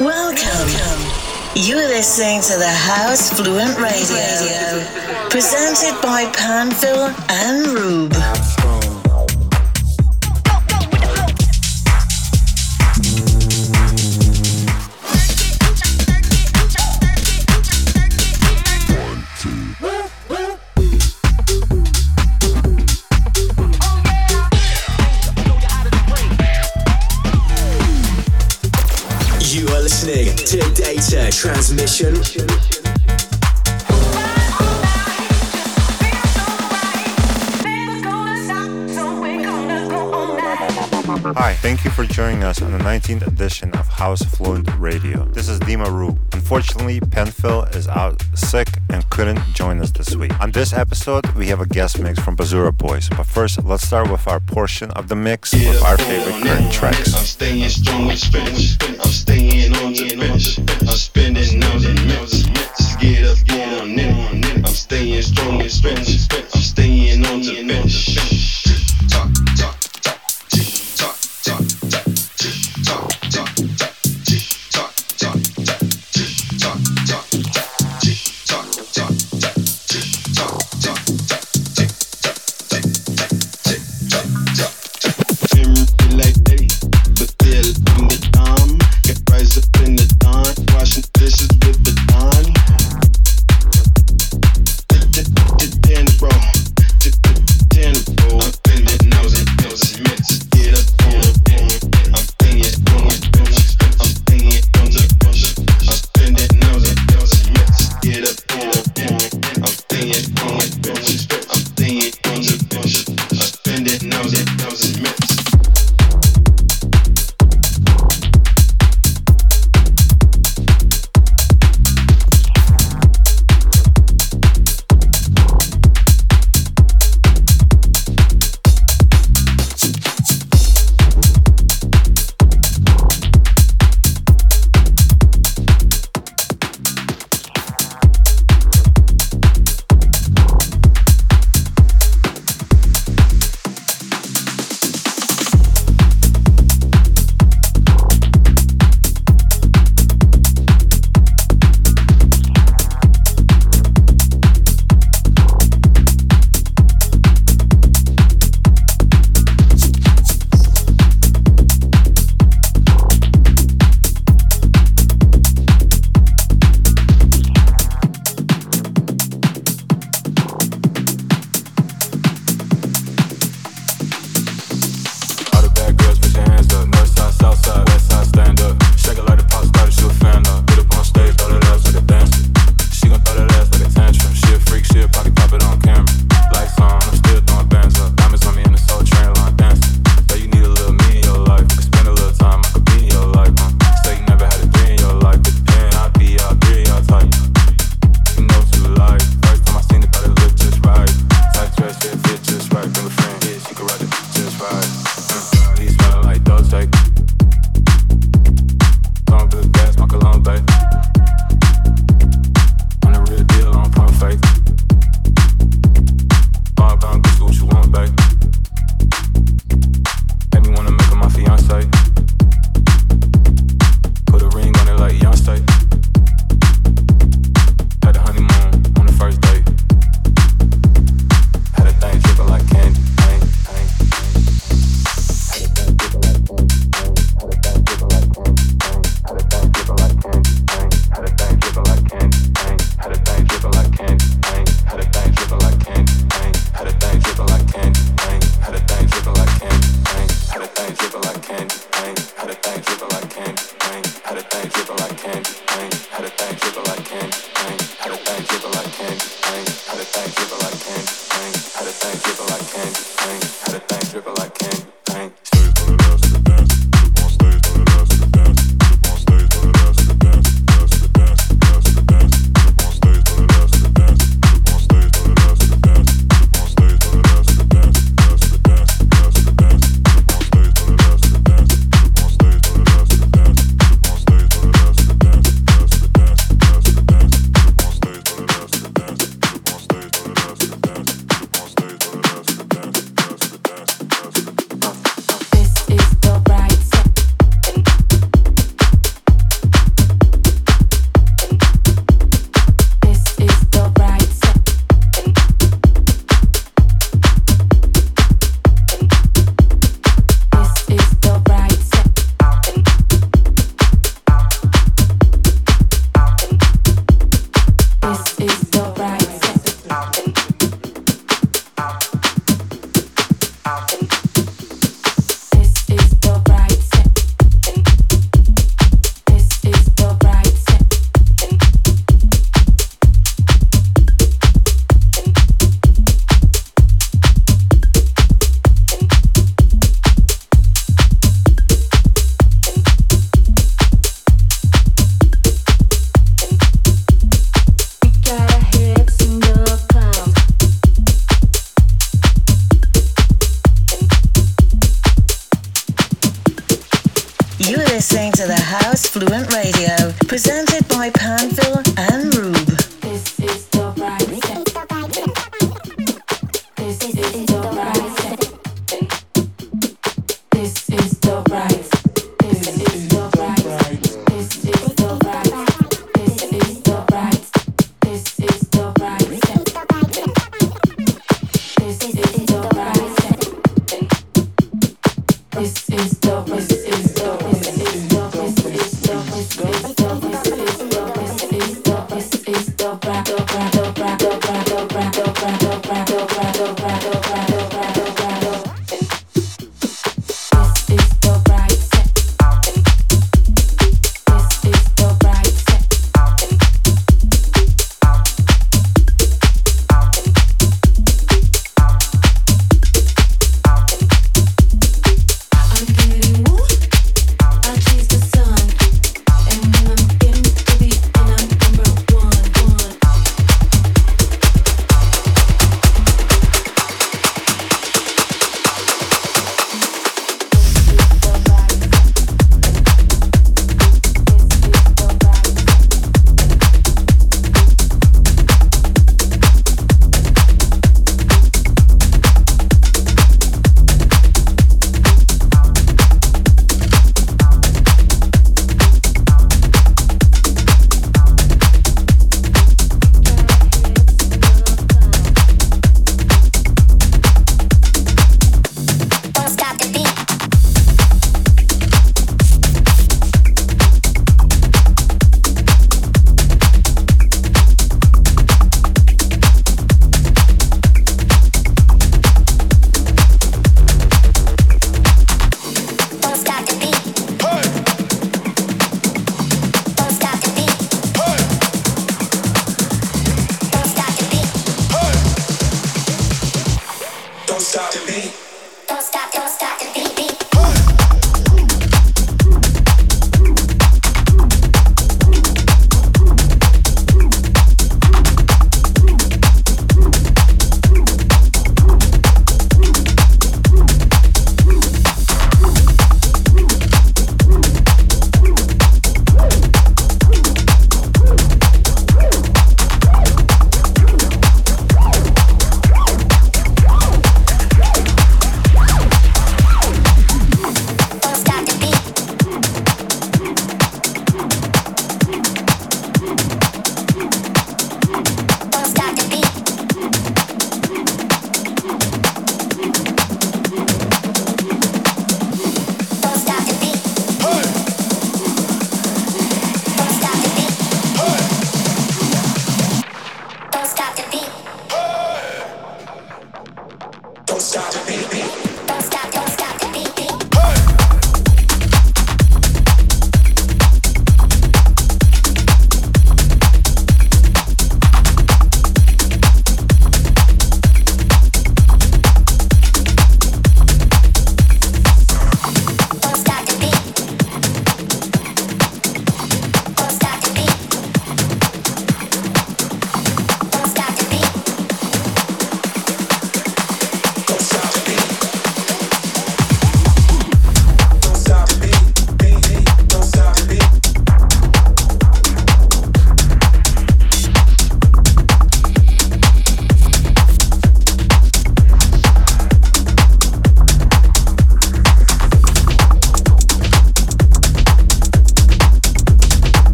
Welcome. You're listening to the House Fluent Radio, presented by Panfil and Rubh. Transmission. Thank you for joining us on the 19th edition of House Fluent Radio. This is Dima Rubh. Unfortunately, Panfil is out sick and couldn't join us this week. On this episode, we have a guest mix from Basura Boyz. But first, let's start with our portion of the mix with our favorite current tracks. I'm staying strong with Spence. I'm staying on the bench. I'm spending on the mix. Just get up, get on it. I'm staying strong with Spence. I'm staying on the bench.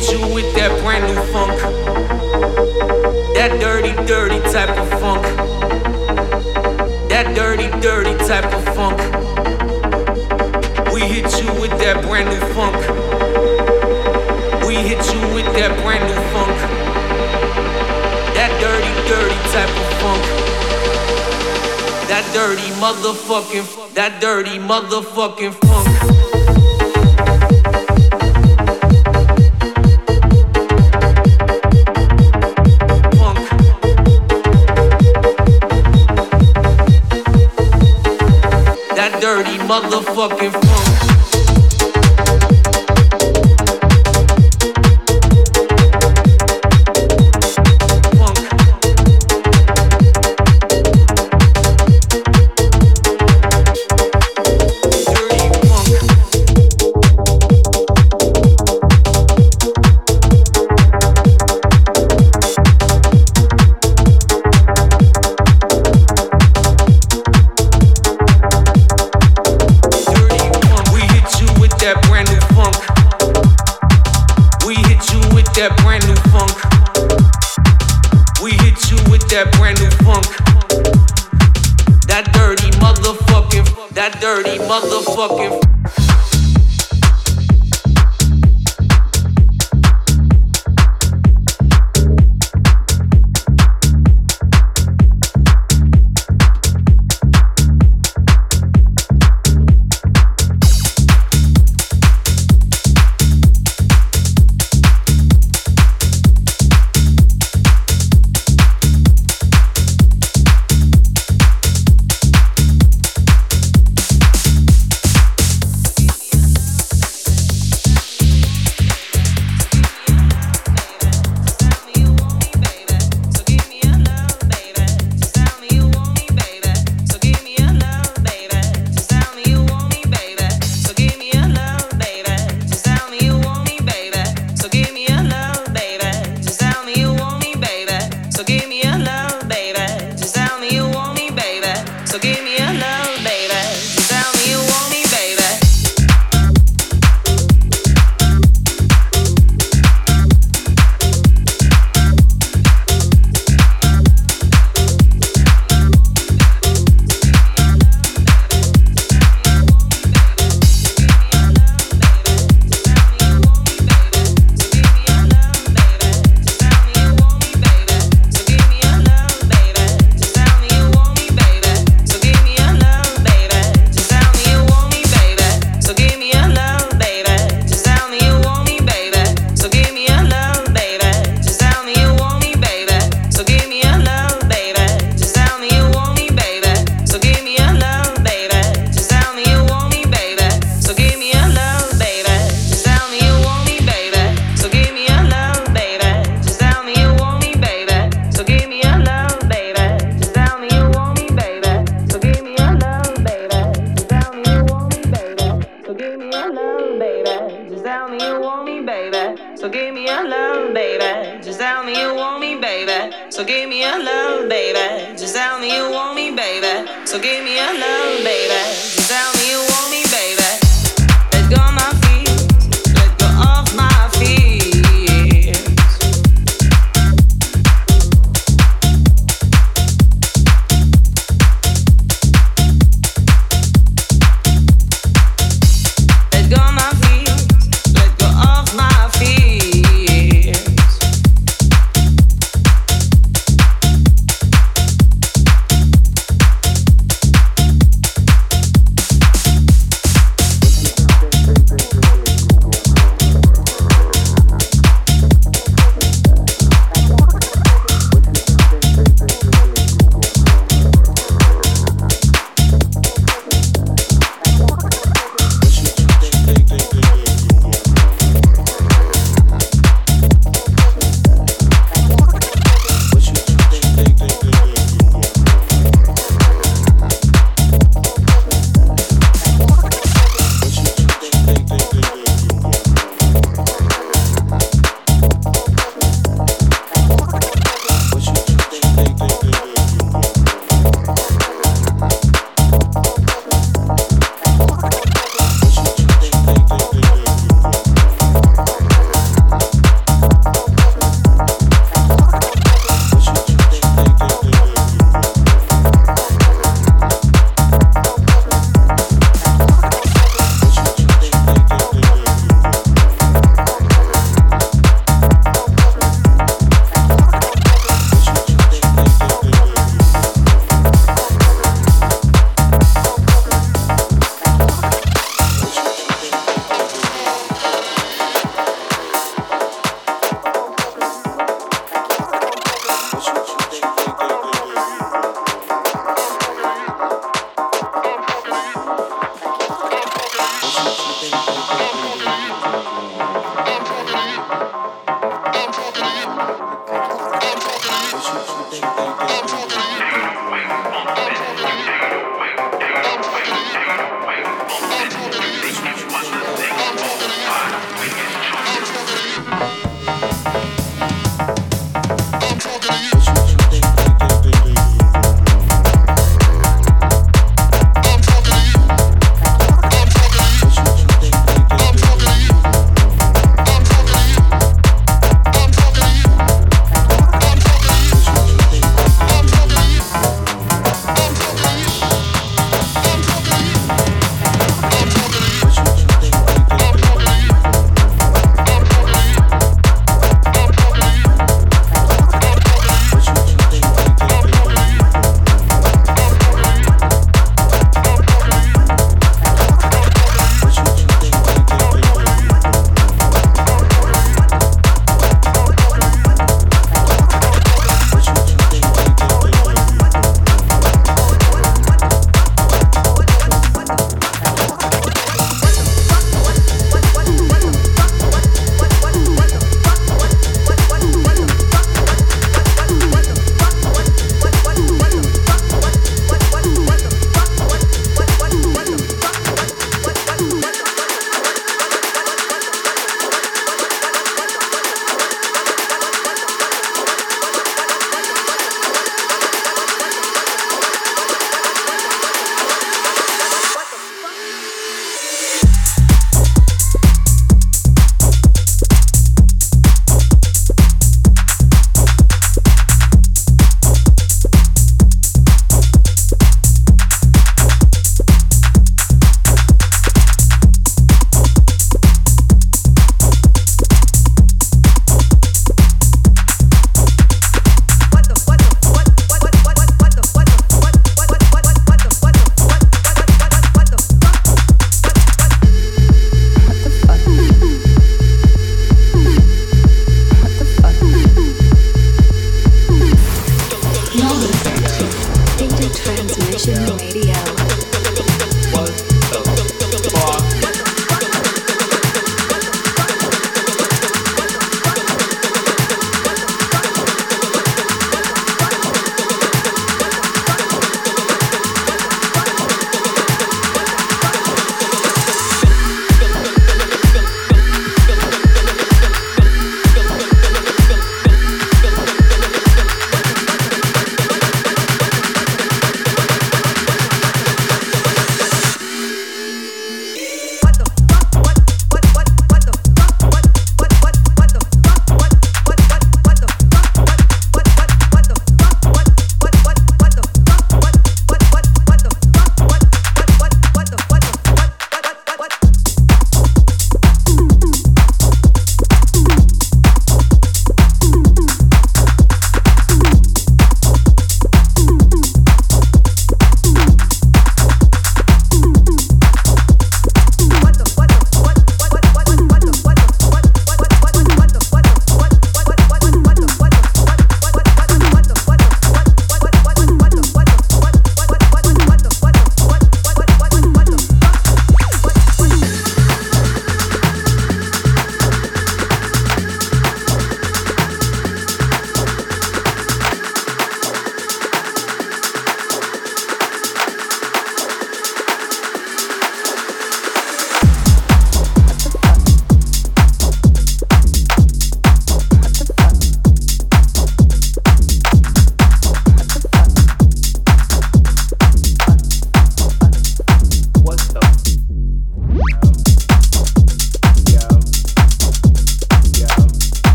Hit you with that brand new funk. That dirty, dirty type of funk. That dirty, dirty type of funk. We hit you with that brand new funk. We hit you with that brand new funk. That dirty, dirty type of funk. That dirty motherfucking, that dirty motherfucking funk. Motherfucking funk.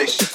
foundation.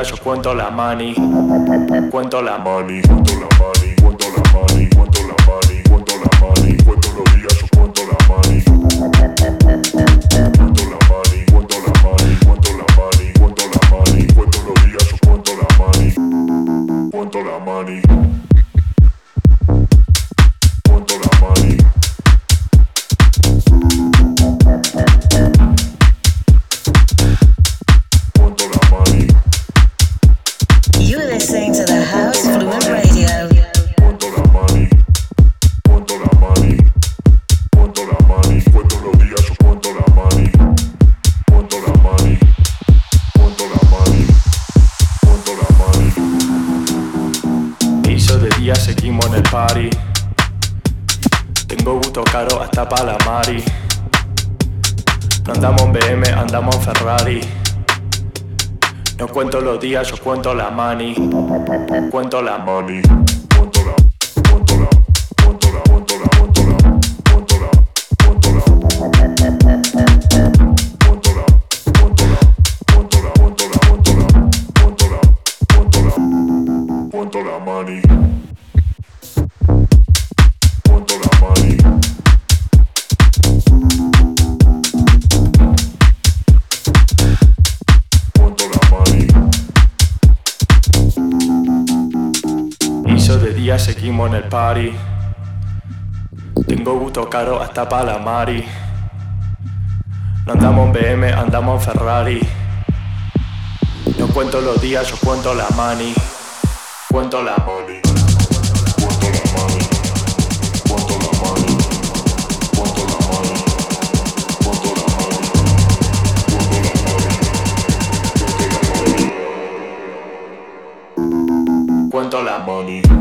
yo cuento la money. Cuento la money. Cuento la money. días yo cuento la money. Cuento la money. caro hasta para la Mari. No andamos en BM, andamos en Ferrari. No cuento los días, yo cuento la money, cuento la money, cuento la money, cuento la money, cuento la money, Cuento la money. Cuento la money.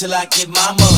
Till I get my money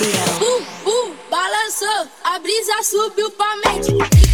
Gabriel. Uh, balançou, a brisa subiu pra mente.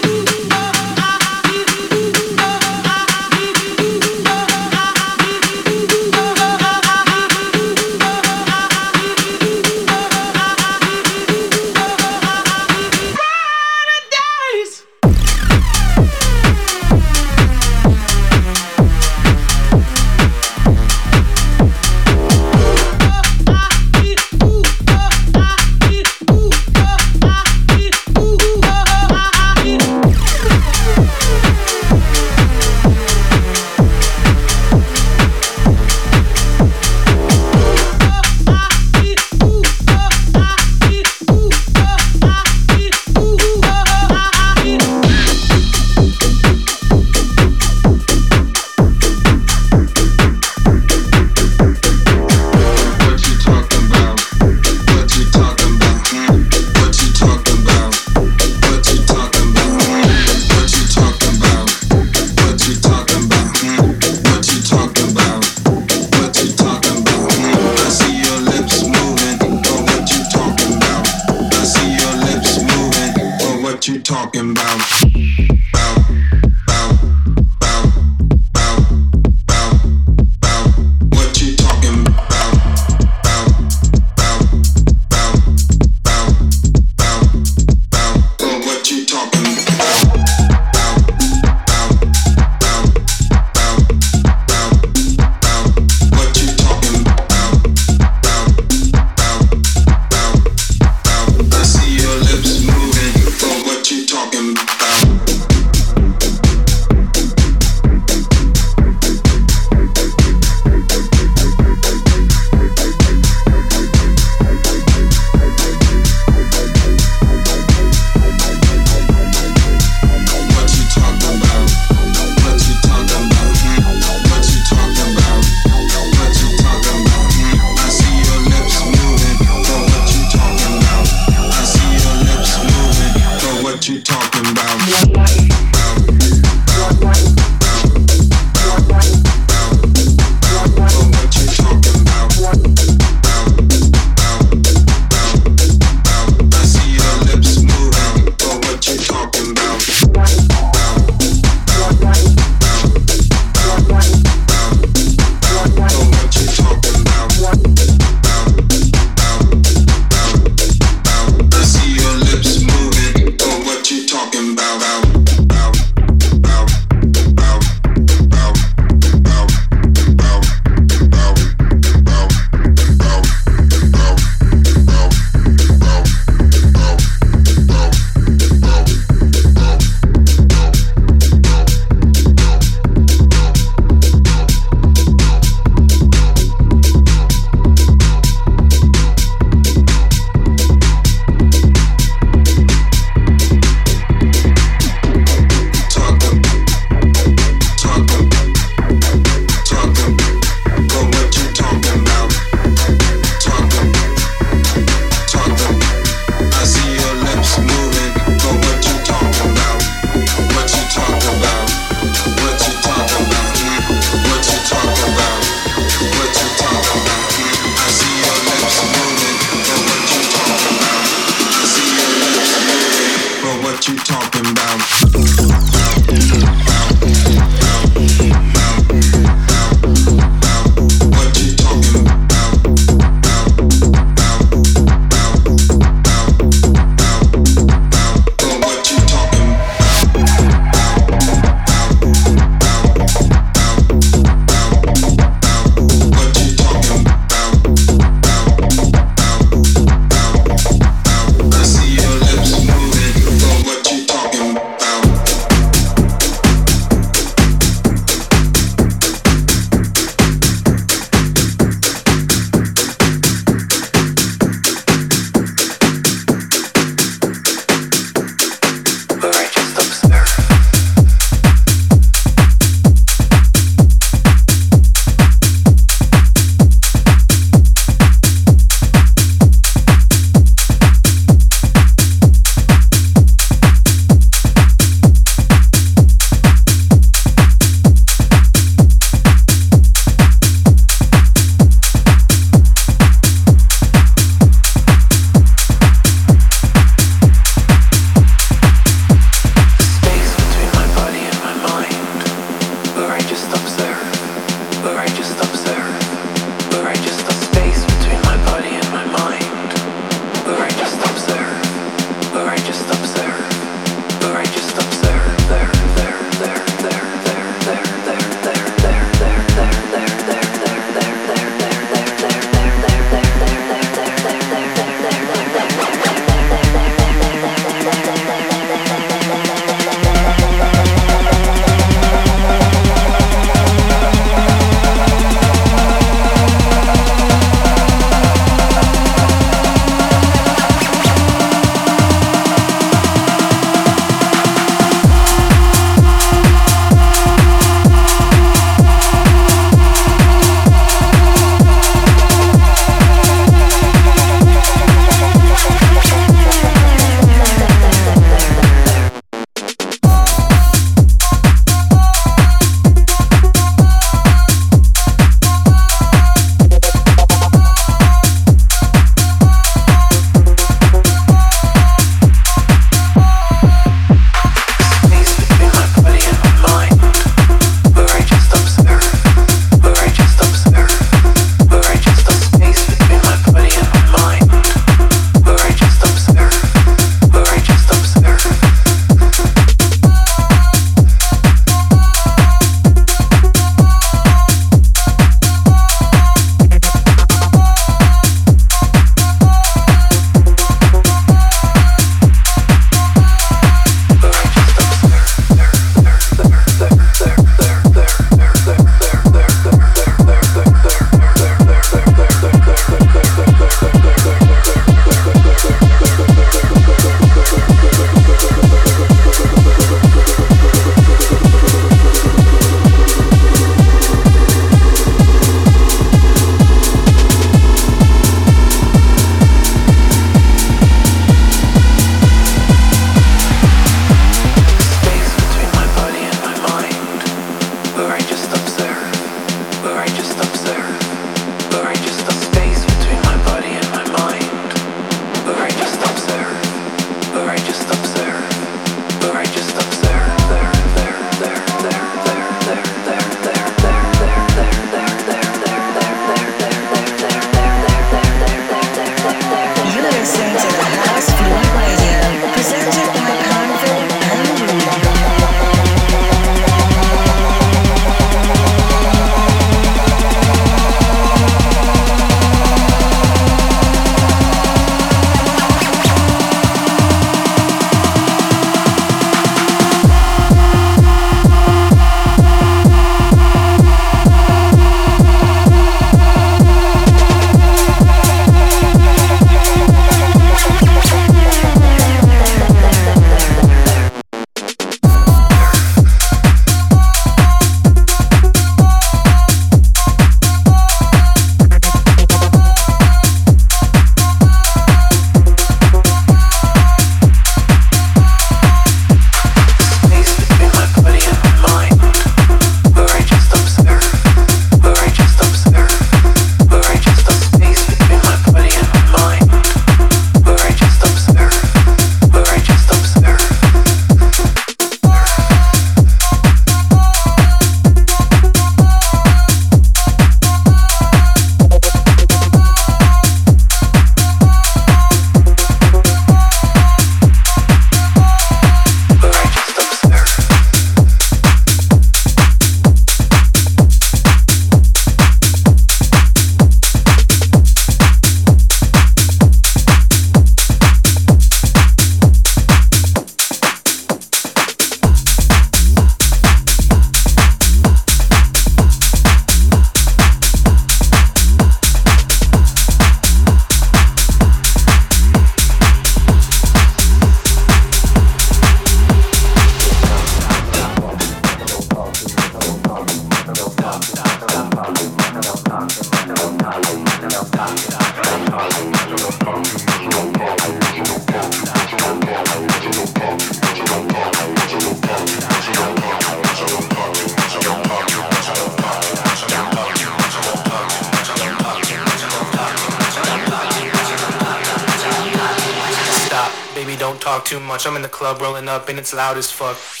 As fuck. up and it's loud as fuck.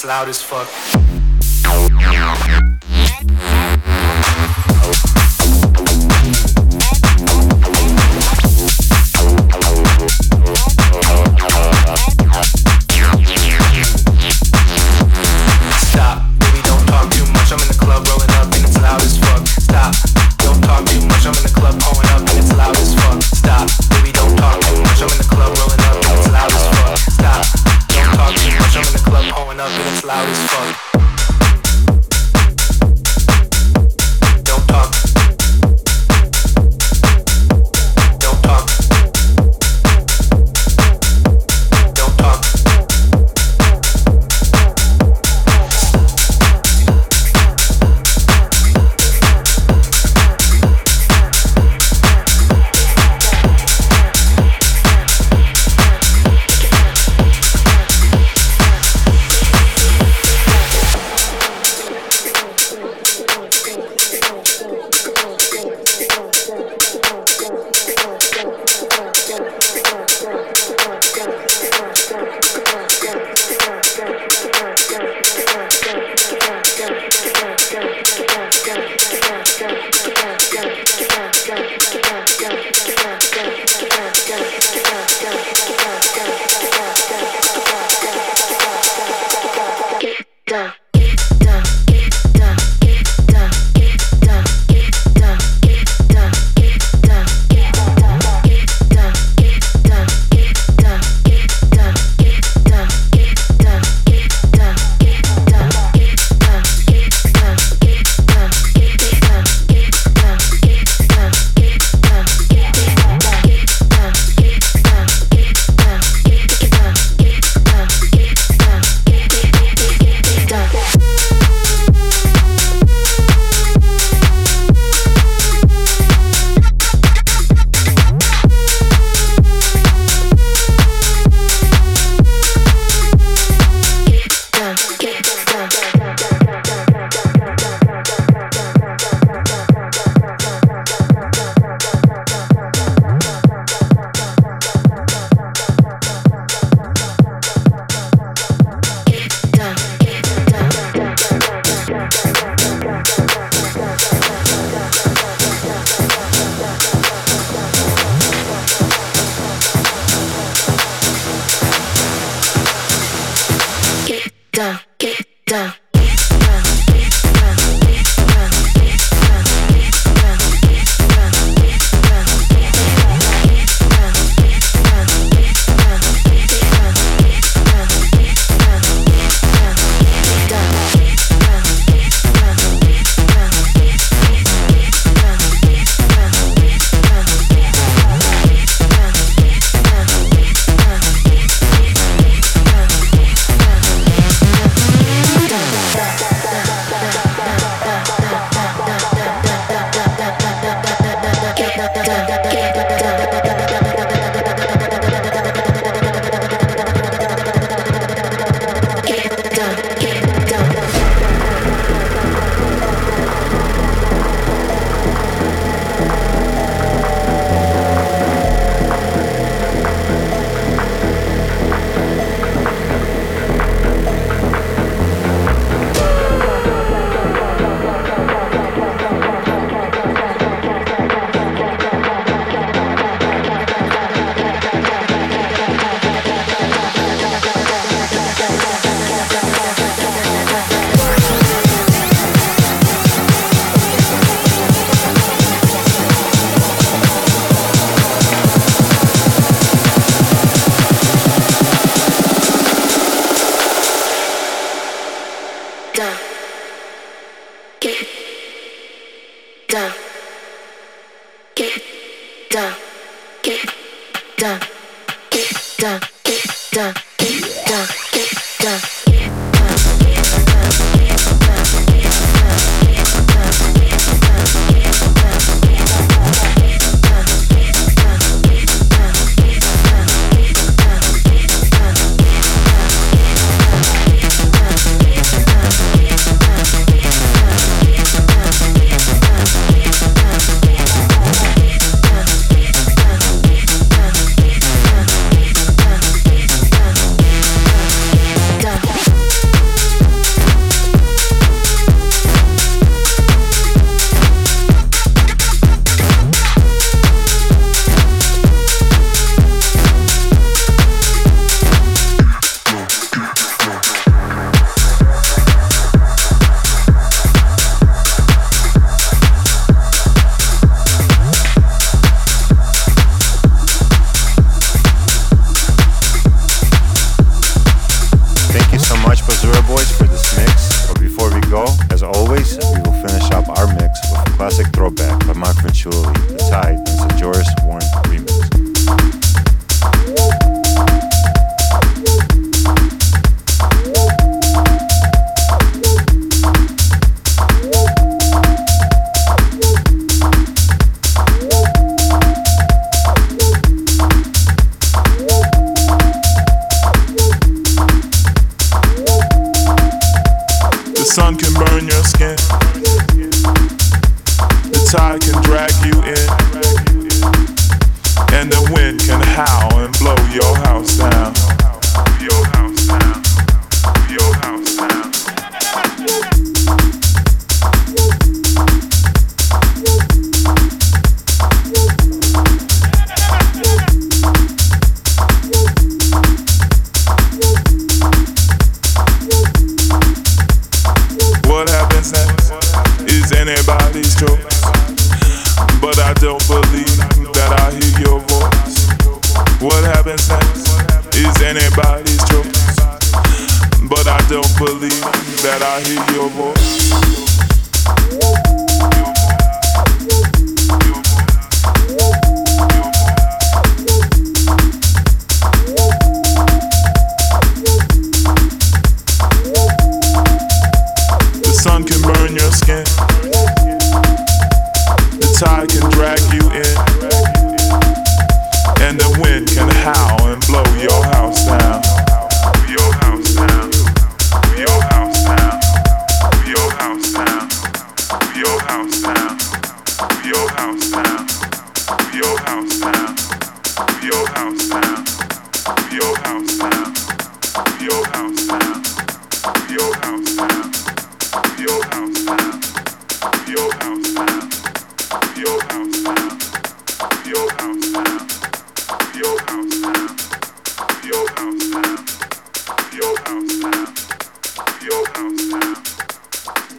Loud as fuck.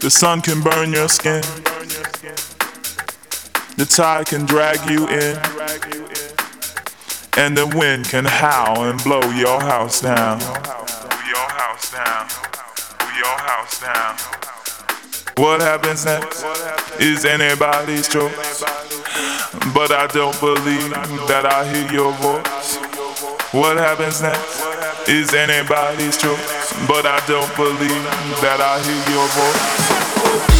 Sun can burn your skin. The tide can drag you in. And the wind can howl and blow your house down. Your house down. Your house down. What happens next is anybody's choice. But I don't believe that I hear your voice. What happens next is anybody's choice. But I don't believe that I hear your voice. Anybody's choice.